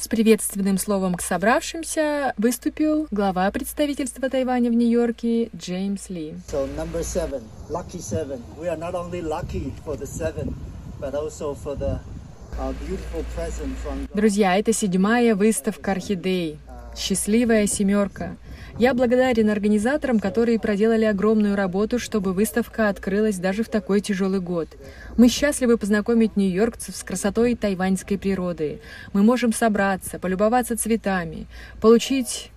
С приветственным словом к собравшимся выступил глава представительства Тайваня в Нью-Йорке Джеймс Ли. So, number seven, lucky seven. We are not only lucky for the seven, but also for the uh, Друзья, это седьмая выставка орхидей. Счастливая семерка. Я благодарен организаторам, которые проделали огромную работу, чтобы выставка открылась даже в такой тяжелый год. Мы счастливы познакомить нью-йоркцев с красотой тайваньской природы. Мы можем собраться, полюбоваться цветами, получить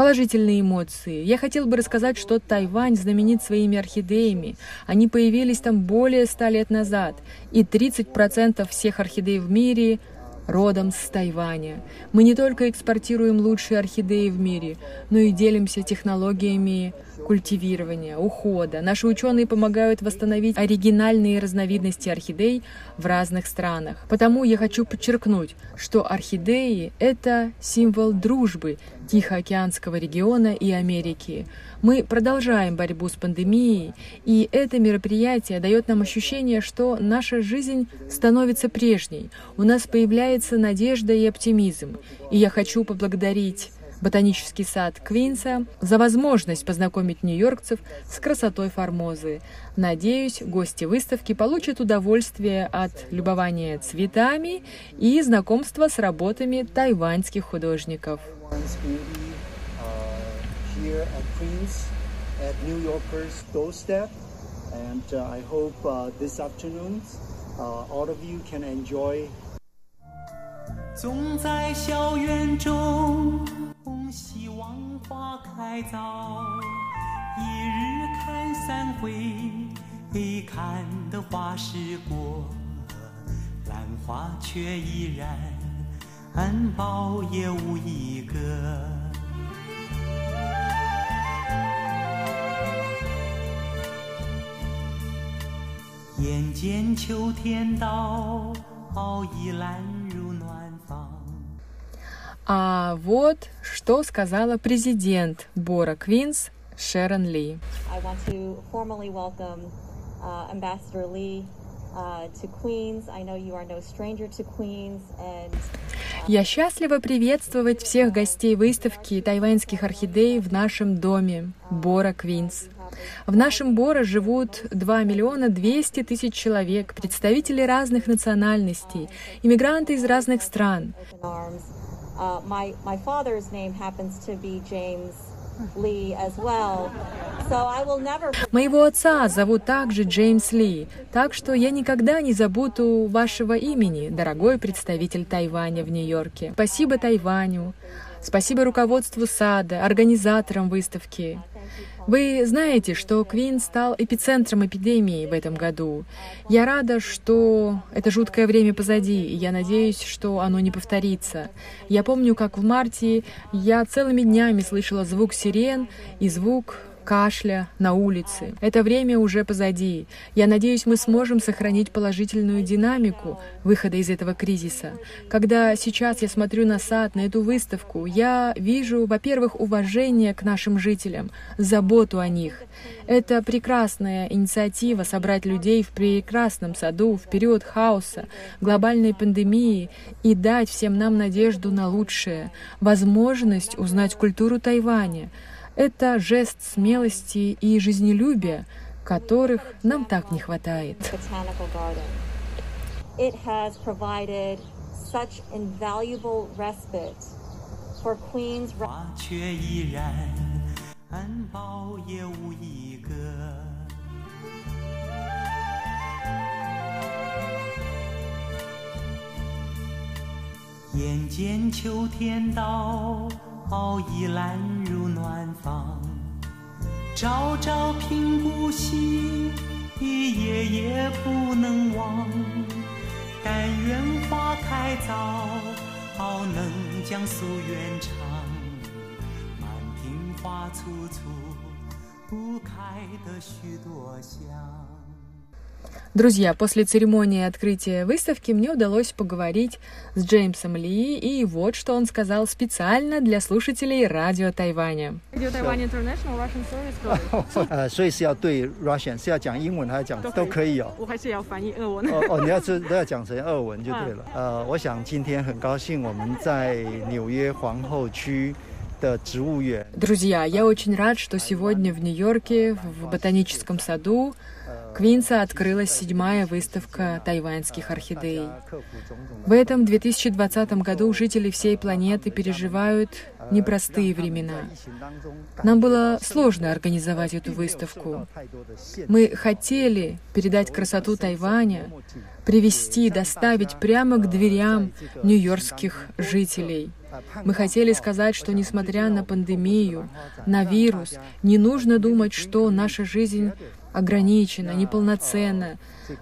Положительные эмоции. Я хотел бы рассказать, что Тайвань знаменит своими орхидеями. Они появились там более ста лет назад, и 30% всех орхидей в мире родом с Тайваня. Мы не только экспортируем лучшие орхидеи в мире, но и делимся технологиями культивирования, ухода. Наши ученые помогают восстановить оригинальные разновидности орхидей в разных странах. Потому я хочу подчеркнуть, что орхидеи — это символ дружбы Тихоокеанского региона и Америки. Мы продолжаем борьбу с пандемией, и это мероприятие дает нам ощущение, что наша жизнь становится прежней. У нас появляется надежда и оптимизм. И я хочу поблагодарить ботанический сад Квинса за возможность познакомить нью-йоркцев с красотой Формозы. Надеюсь, гости выставки получат удовольствие от любования цветами и знакомства с работами тайваньских художников. And uh, I hope uh, this afternoon uh, all of you can enjoy 总在校园中希望花开早，一日看三回，看得花时过，兰花却依然苞也无一个。眼见秋天到，已兰如暖房。А вот что сказала президент Бора Квинс Шерон Ли. Я счастлива приветствовать всех гостей выставки тайваньских орхидей в нашем доме Бора Квинс. В нашем Бора живут 2 миллиона 200 тысяч человек, представители разных национальностей, иммигранты из разных стран. Uh, my, my father's name happens to be James. Моего отца зовут также Джеймс Ли, так что я никогда не забуду вашего имени, дорогой представитель Тайваня в Нью-Йорке. Спасибо Тайваню, спасибо руководству сада, организаторам выставки. Вы знаете, что Квин стал эпицентром эпидемии в этом году. Я рада, что это жуткое время позади, и я надеюсь, что оно не повторится. Я помню, как в марте я целыми днями слышала звук сирен и звук кашля на улице. Это время уже позади. Я надеюсь, мы сможем сохранить положительную динамику выхода из этого кризиса. Когда сейчас я смотрю на сад, на эту выставку, я вижу, во-первых, уважение к нашим жителям, заботу о них. Это прекрасная инициатива собрать людей в прекрасном саду в период хаоса, глобальной пандемии и дать всем нам надежду на лучшее, возможность узнать культуру Тайваня, это жест смелости и жизнелюбия, которых нам так не хватает. It has provided such invaluable respite for Queens. 花却依然含苞也无一个。眼见秋天到， 已懒入暖房，朝朝频顾惜，夜夜不能忘。但愿花开早，好能将夙愿偿。满庭花簇簇，不开的许多香。Друзья, после церемонии открытия выставки мне удалось поговорить с Джеймсом Ли, и вот что он сказал специально для слушателей радио Тайваня. Radio Taiwan International Russian Service 呃，所以是要对 Russian 是要讲英文还是讲都可以哦。我还是要翻译俄文。哦哦，你要是都要讲成俄文就对了。呃，我想今天很高兴我们在纽约皇后区。Друзья, я очень рад, что сегодня в Нью-Йорке, в ботаническом саду, Квинса открылась седьмая выставка тайваньских орхидей. В этом 2020 году жители всей планеты переживают непростые времена. Нам было сложно организовать эту выставку. Мы хотели передать красоту Тайваня, привести, доставить прямо к дверям нью-йоркских жителей. Мы хотели сказать, что несмотря на пандемию, на вирус, не нужно думать, что наша жизнь ограничено, неполноценно.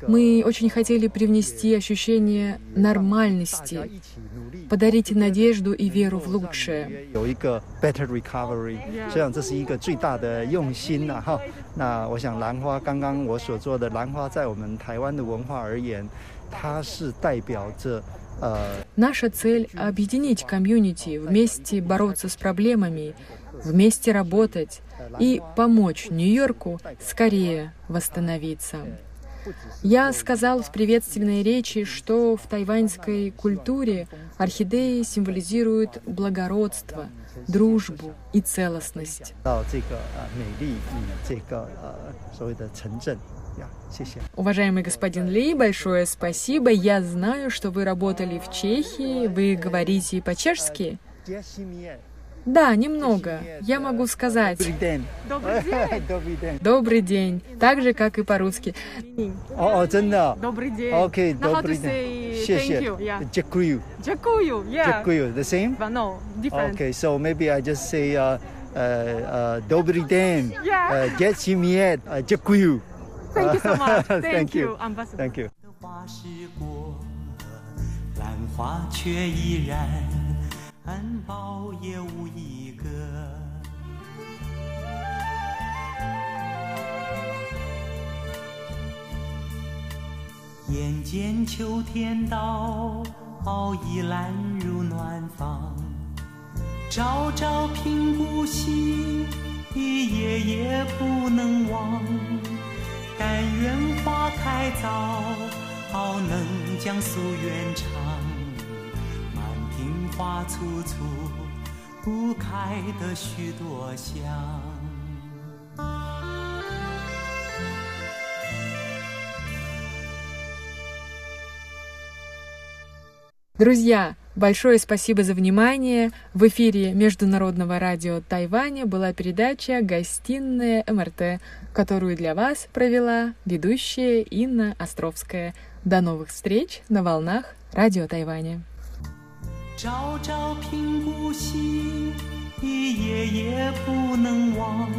Мы очень хотели привнести ощущение нормальности, подарить надежду и веру в лучшее. Наша цель — объединить комьюнити, вместе бороться с проблемами, вместе работать и помочь Нью-Йорку скорее восстановиться. Я сказал в приветственной речи, что в тайваньской культуре орхидеи символизируют благородство, дружбу и целостность. Уважаемый господин Ли, большое спасибо. Я знаю, что вы работали в Чехии, вы говорите по-чешски. Да, немного. Я могу сказать. Добрый день. Добрый день. Добрый день. Добрый день. Так же, как и по-русски. О, о, 真的。 Добрый день. Okay, Now how to добрый say день. 谢谢 thank you? Yeah. Дякую. Дякую. Yeah. Дякую. The same? But no, different. Okay, so maybe I just say uh, uh, uh, добрый день. Yeah. Uh, get uh, Дякую. Thank you so much. Thank Thank you. you, Ambassador. Thank you. 花时过，兰花却依然 含苞也无一个。眼见秋天到，已懒入暖房，朝朝频顾惜，夜夜不能忘。但愿花开早，好能将夙愿偿。满庭花簇簇，不开的许多香。Друзья, большое спасибо за внимание. В эфире Международного радио Тайваня была передача «Гостиная МРТ», которую для вас провела ведущая Инна Островская. До новых встреч на волнах радио Тайваня. 朝朝频顾惜，夜夜不能忘。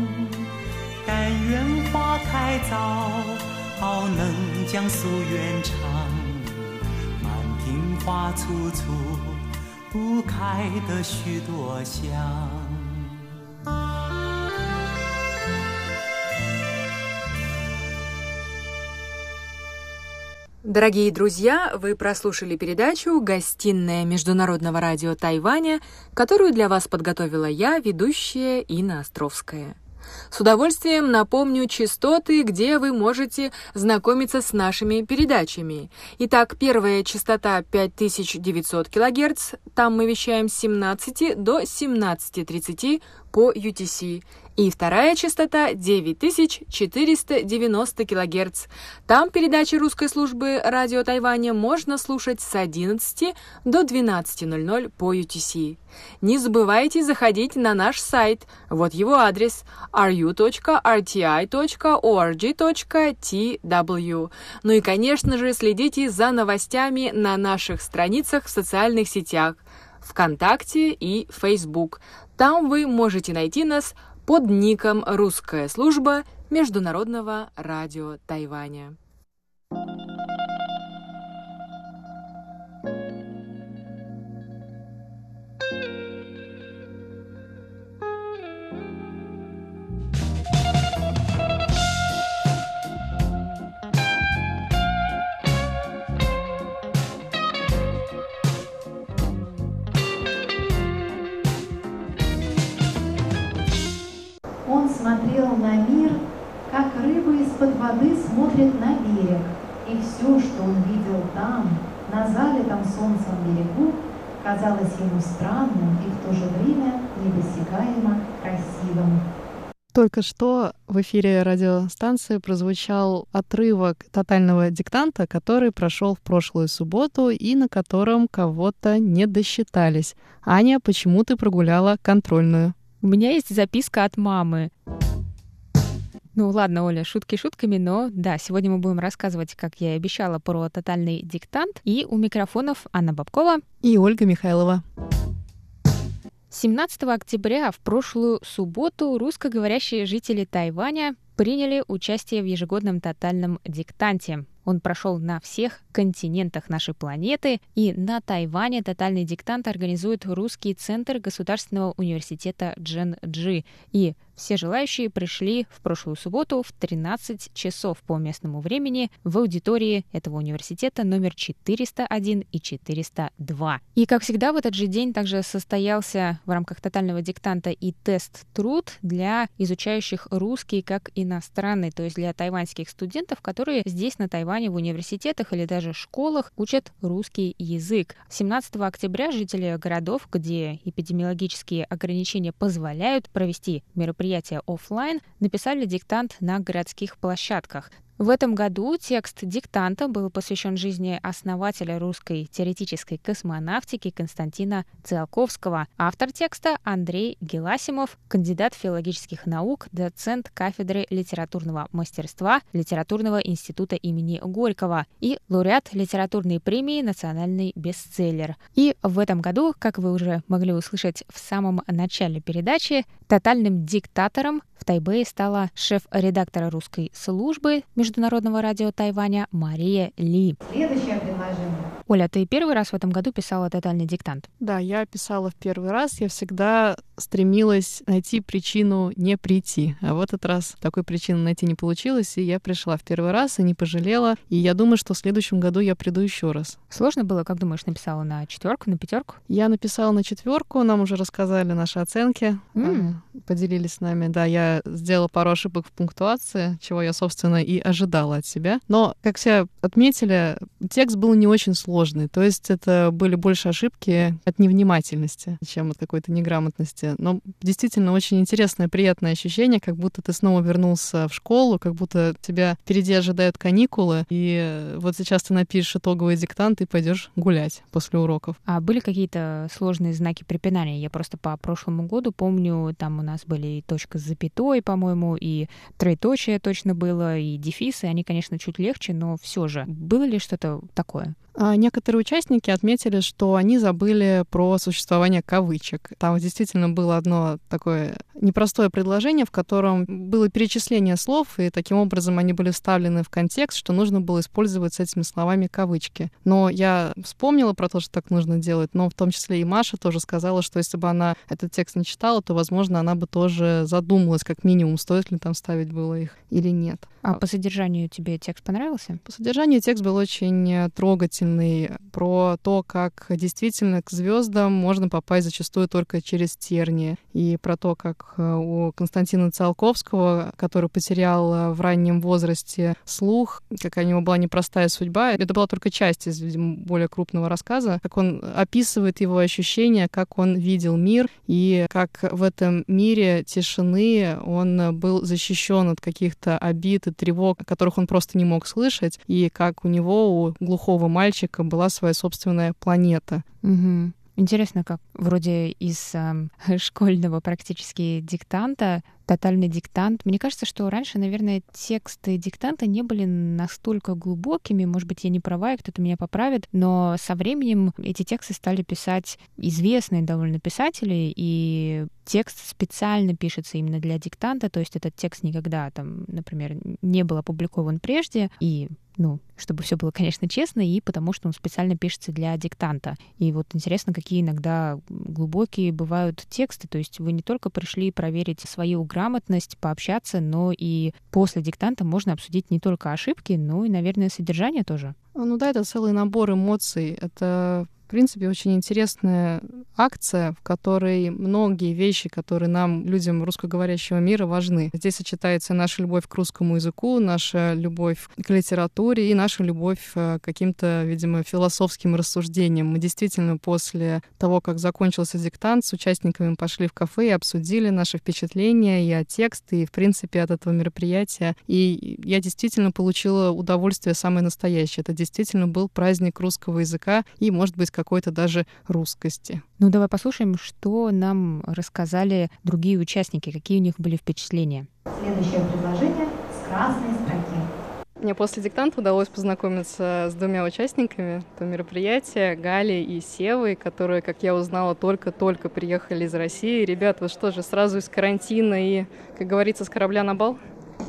但愿花开早，好能将夙愿偿。满庭花簇簇，不开的许多香。Дорогие друзья, вы прослушали передачу «Гостиная Международного радио Тайваня», которую для вас подготовила я, ведущая Инна Островская. С удовольствием напомню частоты, где вы можете знакомиться с нашими передачами. Итак, первая частота 5900 кГц, там мы вещаем с 17 до 17.30 по UTC и вторая частота 9490 кГц. Там передачи русской службы радио Тайваня можно слушать с 11 до 12.00 по UTC. Не забывайте заходить на наш сайт. Вот его адрес ru.rti.org.tw. Ну и, конечно же, следите за новостями на наших страницах в социальных сетях ВКонтакте и Facebook. Там вы можете найти нас под ником «Русская служба Международного радио Тайваня». Смотрел на мир, как рыба из-под воды смотрит на берег, и все, что он видел там, на залитом солнцем берегу, казалось ему странным и в то же время недосягаемо красивым. Только что в эфире радиостанции прозвучал отрывок тотального диктанта, который прошел в прошлую субботу и на котором кого-то не досчитались. Аня, почему ты прогуляла контрольную? У меня есть записка от мамы. Ну ладно, Оля, шутки шутками, но да, сегодня мы будем рассказывать, как я и обещала, про тотальный диктант. И у микрофонов Анна Бабкова и Ольга Михайлова. 17 октября в прошлую субботу русскоговорящие жители Тайваня приняли участие в ежегодном тотальном диктанте. Он прошел на всех континентах нашей планеты, и на Тайване тотальный диктант организует Русский центр Государственного университета Джен Джи. И все желающие пришли в прошлую субботу в 13 часов по местному времени в аудитории этого университета номер 401 и 402. И, как всегда, в этот же день также состоялся в рамках тотального диктанта и тест-труд для изучающих русский как иностранный, то есть для тайваньских студентов, которые здесь, на Тайване, в университетах или даже школах учат русский язык. 17 октября жители городов, где эпидемиологические ограничения позволяют провести мероприятия офлайн, написали диктант на городских площадках. В этом году текст диктанта был посвящен жизни основателя русской теоретической космонавтики Константина Циолковского. Автор текста Андрей Геласимов, кандидат филологических наук, доцент кафедры литературного мастерства Литературного института имени Горького и лауреат литературной премии «Национальный бестселлер». И в этом году, как вы уже могли услышать в самом начале передачи, тотальным диктатором в Тайбэе стала шеф-редактора русской службы Международного радио Тайваня Мария Ли. Предложение. Оля, ты первый раз в этом году писала тотальный диктант? Да, я писала в первый раз. Я всегда стремилась найти причину не прийти. А в этот раз такой причины найти не получилось, и я пришла в первый раз и не пожалела. И я думаю, что в следующем году я приду еще раз. Сложно было, как думаешь, написала на четверку, на пятерку? Я написала на четверку, нам уже рассказали наши оценки, mm. поделились с нами. Да, я сделала пару ошибок в пунктуации, чего я, собственно, и ожидала от себя. Но, как все отметили, текст был не очень сложный. То есть это были больше ошибки от невнимательности, чем от какой-то неграмотности. Но действительно очень интересное, приятное ощущение, как будто ты снова вернулся в школу, как будто тебя впереди ожидают каникулы, и вот сейчас ты напишешь итоговый диктант и пойдешь гулять после уроков. А были какие-то сложные знаки препинания? Я просто по прошлому году помню, там у нас были и точка с запятой, по-моему, и троеточие точно было, и дефисы. Они, конечно, чуть легче, но все же. Было ли что-то такое? А некоторые участники отметили, что они забыли про существование кавычек. Там действительно было одно такое непростое предложение, в котором было перечисление слов, и таким образом они были вставлены в контекст, что нужно было использовать с этими словами кавычки. Но я вспомнила про то, что так нужно делать, но в том числе и Маша тоже сказала, что если бы она этот текст не читала, то, возможно, она бы тоже задумалась, как минимум, стоит ли там ставить было их или нет. А по содержанию тебе текст понравился? По содержанию текст был очень трогательный замечательный про то, как действительно к звездам можно попасть зачастую только через тернии. И про то, как э, у Константина Циолковского, который потерял э, в раннем возрасте слух, какая у него была непростая судьба. Это была только часть из, видимо, более крупного рассказа, как он описывает его ощущения, как он видел мир и как в этом мире тишины он был защищен от каких-то обид и тревог, которых он просто не мог слышать, и как у него, у глухого мальчика, была своя собственная планета. Угу. Интересно, как вроде из э, школьного практически диктанта тотальный диктант. Мне кажется, что раньше, наверное, тексты диктанта не были настолько глубокими. Может быть, я не права, и кто-то меня поправит. Но со временем эти тексты стали писать известные довольно писатели, и текст специально пишется именно для диктанта, то есть этот текст никогда там, например, не был опубликован прежде, и ну, чтобы все было, конечно, честно, и потому что он специально пишется для диктанта. И вот интересно, какие иногда глубокие бывают тексты, то есть вы не только пришли проверить свою грамотность, пообщаться, но и после диктанта можно обсудить не только ошибки, но и, наверное, содержание тоже. Ну да, это целый набор эмоций. Это в принципе, очень интересная акция, в которой многие вещи, которые нам, людям русскоговорящего мира, важны. Здесь сочетается наша любовь к русскому языку, наша любовь к литературе и наша любовь э, к каким-то, видимо, философским рассуждениям. Мы действительно после того, как закончился диктант, с участниками пошли в кафе и обсудили наши впечатления и от текста, и, в принципе, от этого мероприятия. И я действительно получила удовольствие самое настоящее. Это действительно был праздник русского языка и, может быть, какой-то даже русскости. Ну, давай послушаем, что нам рассказали другие участники, какие у них были впечатления. Следующее предложение с красной строки. Мне после диктанта удалось познакомиться с двумя участниками этого мероприятия, Галей и Севой, которые, как я узнала, только-только приехали из России. Ребят, вы что же, сразу из карантина и, как говорится, с корабля на бал?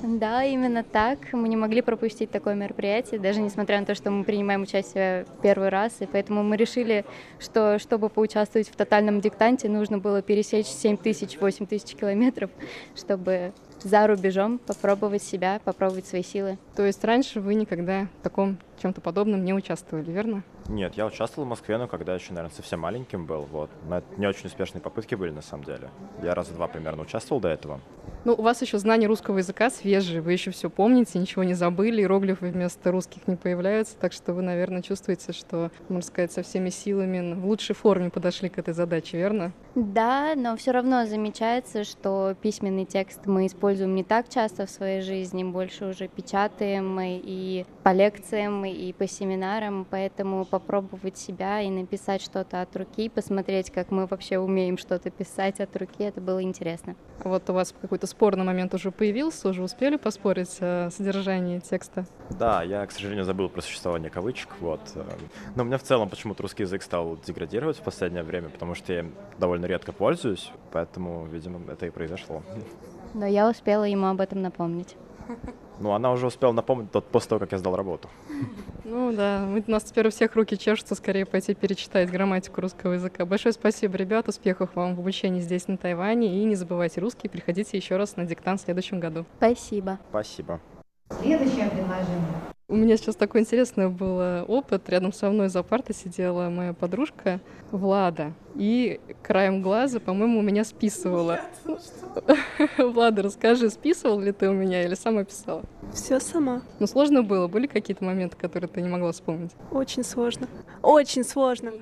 Да, именно так. Мы не могли пропустить такое мероприятие, даже несмотря на то, что мы принимаем участие первый раз, и поэтому мы решили, что чтобы поучаствовать в тотальном диктанте, нужно было пересечь 7 тысяч, 8 тысяч километров, чтобы за рубежом попробовать себя, попробовать свои силы. То есть раньше вы никогда в таком чем-то подобном не участвовали, верно? Нет, я участвовал в Москве, но когда еще, наверное, совсем маленьким был, вот. Но это не очень успешные попытки были, на самом деле. Я раза два примерно участвовал до этого. Ну, у вас еще знание русского языка свежие, вы еще все помните, ничего не забыли, иероглифы вместо русских не появляются, так что вы, наверное, чувствуете, что, можно сказать, со всеми силами в лучшей форме подошли к этой задаче, верно? Да, но все равно замечается, что письменный текст мы используем не так часто в своей жизни, больше уже печатаем и по лекциям, и по семинарам, поэтому попробовать себя и написать что-то от руки, посмотреть, как мы вообще умеем что-то писать от руки, это было интересно. Вот у вас какой-то спорный момент уже появился, уже успели поспорить о содержании текста? Да, я, к сожалению, забыл про существование кавычек, вот. Но у меня в целом почему-то русский язык стал деградировать в последнее время, потому что я довольно редко пользуюсь, поэтому, видимо, это и произошло. Но я успела ему об этом напомнить. Ну, она уже успела напомнить тот после того, как я сдал работу. Ну да, у нас теперь у всех руки чешутся скорее пойти перечитать грамматику русского языка. Большое спасибо, ребят, успехов вам в обучении здесь, на Тайване. И не забывайте русский, приходите еще раз на диктант в следующем году. Спасибо. Спасибо. Следующее предложение. У меня сейчас такой интересный был э, опыт. Рядом со мной за партой сидела моя подружка Влада. И краем глаза, по-моему, у меня списывала. Влада, расскажи, списывал ли ты у меня или сама писала? Все сама. Ну, сложно было? Были какие-то моменты, которые ты не могла вспомнить? Очень сложно. Очень сложно.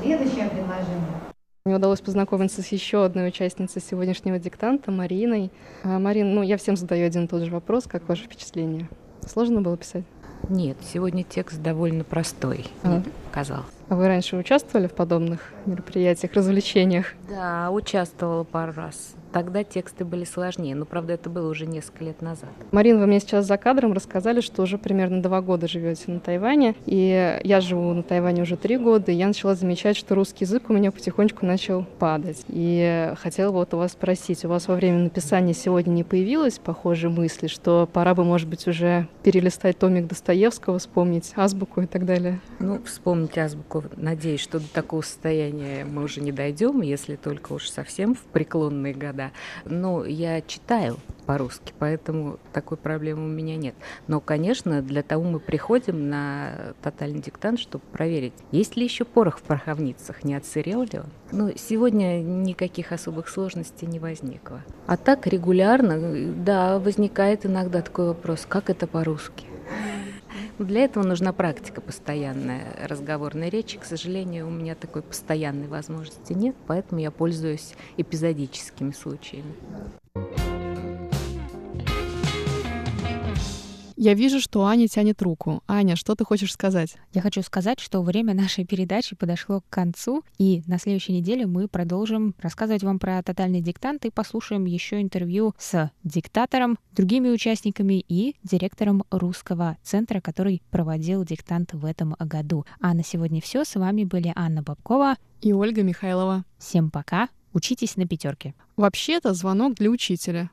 Следующее предложение. Мне удалось познакомиться с еще одной участницей сегодняшнего диктанта, Мариной. А, Марин, ну я всем задаю один и тот же вопрос. Как ваше впечатление? Сложно было писать? Нет, сегодня текст довольно простой, а. мне показалось. А вы раньше участвовали в подобных мероприятиях, развлечениях? Да, участвовала пару раз тогда тексты были сложнее. Но, правда, это было уже несколько лет назад. Марин, вы мне сейчас за кадром рассказали, что уже примерно два года живете на Тайване. И я живу на Тайване уже три года, и я начала замечать, что русский язык у меня потихонечку начал падать. И хотела вот у вас спросить, у вас во время написания сегодня не появилось похожей мысли, что пора бы, может быть, уже перелистать томик Достоевского, вспомнить азбуку и так далее? Ну, вспомнить азбуку. Надеюсь, что до такого состояния мы уже не дойдем, если только уж совсем в преклонные года. Да. Ну, я читаю по-русски, поэтому такой проблемы у меня нет. Но, конечно, для того мы приходим на тотальный диктант, чтобы проверить, есть ли еще порох в пороховницах, не отсырел ли он. Ну, сегодня никаких особых сложностей не возникло. А так регулярно, да, возникает иногда такой вопрос, как это по-русски? Для этого нужна практика постоянная разговорной речи. К сожалению, у меня такой постоянной возможности нет, поэтому я пользуюсь эпизодическими случаями. Я вижу, что Аня тянет руку. Аня, что ты хочешь сказать? Я хочу сказать, что время нашей передачи подошло к концу, и на следующей неделе мы продолжим рассказывать вам про тотальный диктант и послушаем еще интервью с диктатором, другими участниками и директором русского центра, который проводил диктант в этом году. А на сегодня все. С вами были Анна Бабкова и Ольга Михайлова. Всем пока. Учитесь на пятерке. Вообще-то звонок для учителя.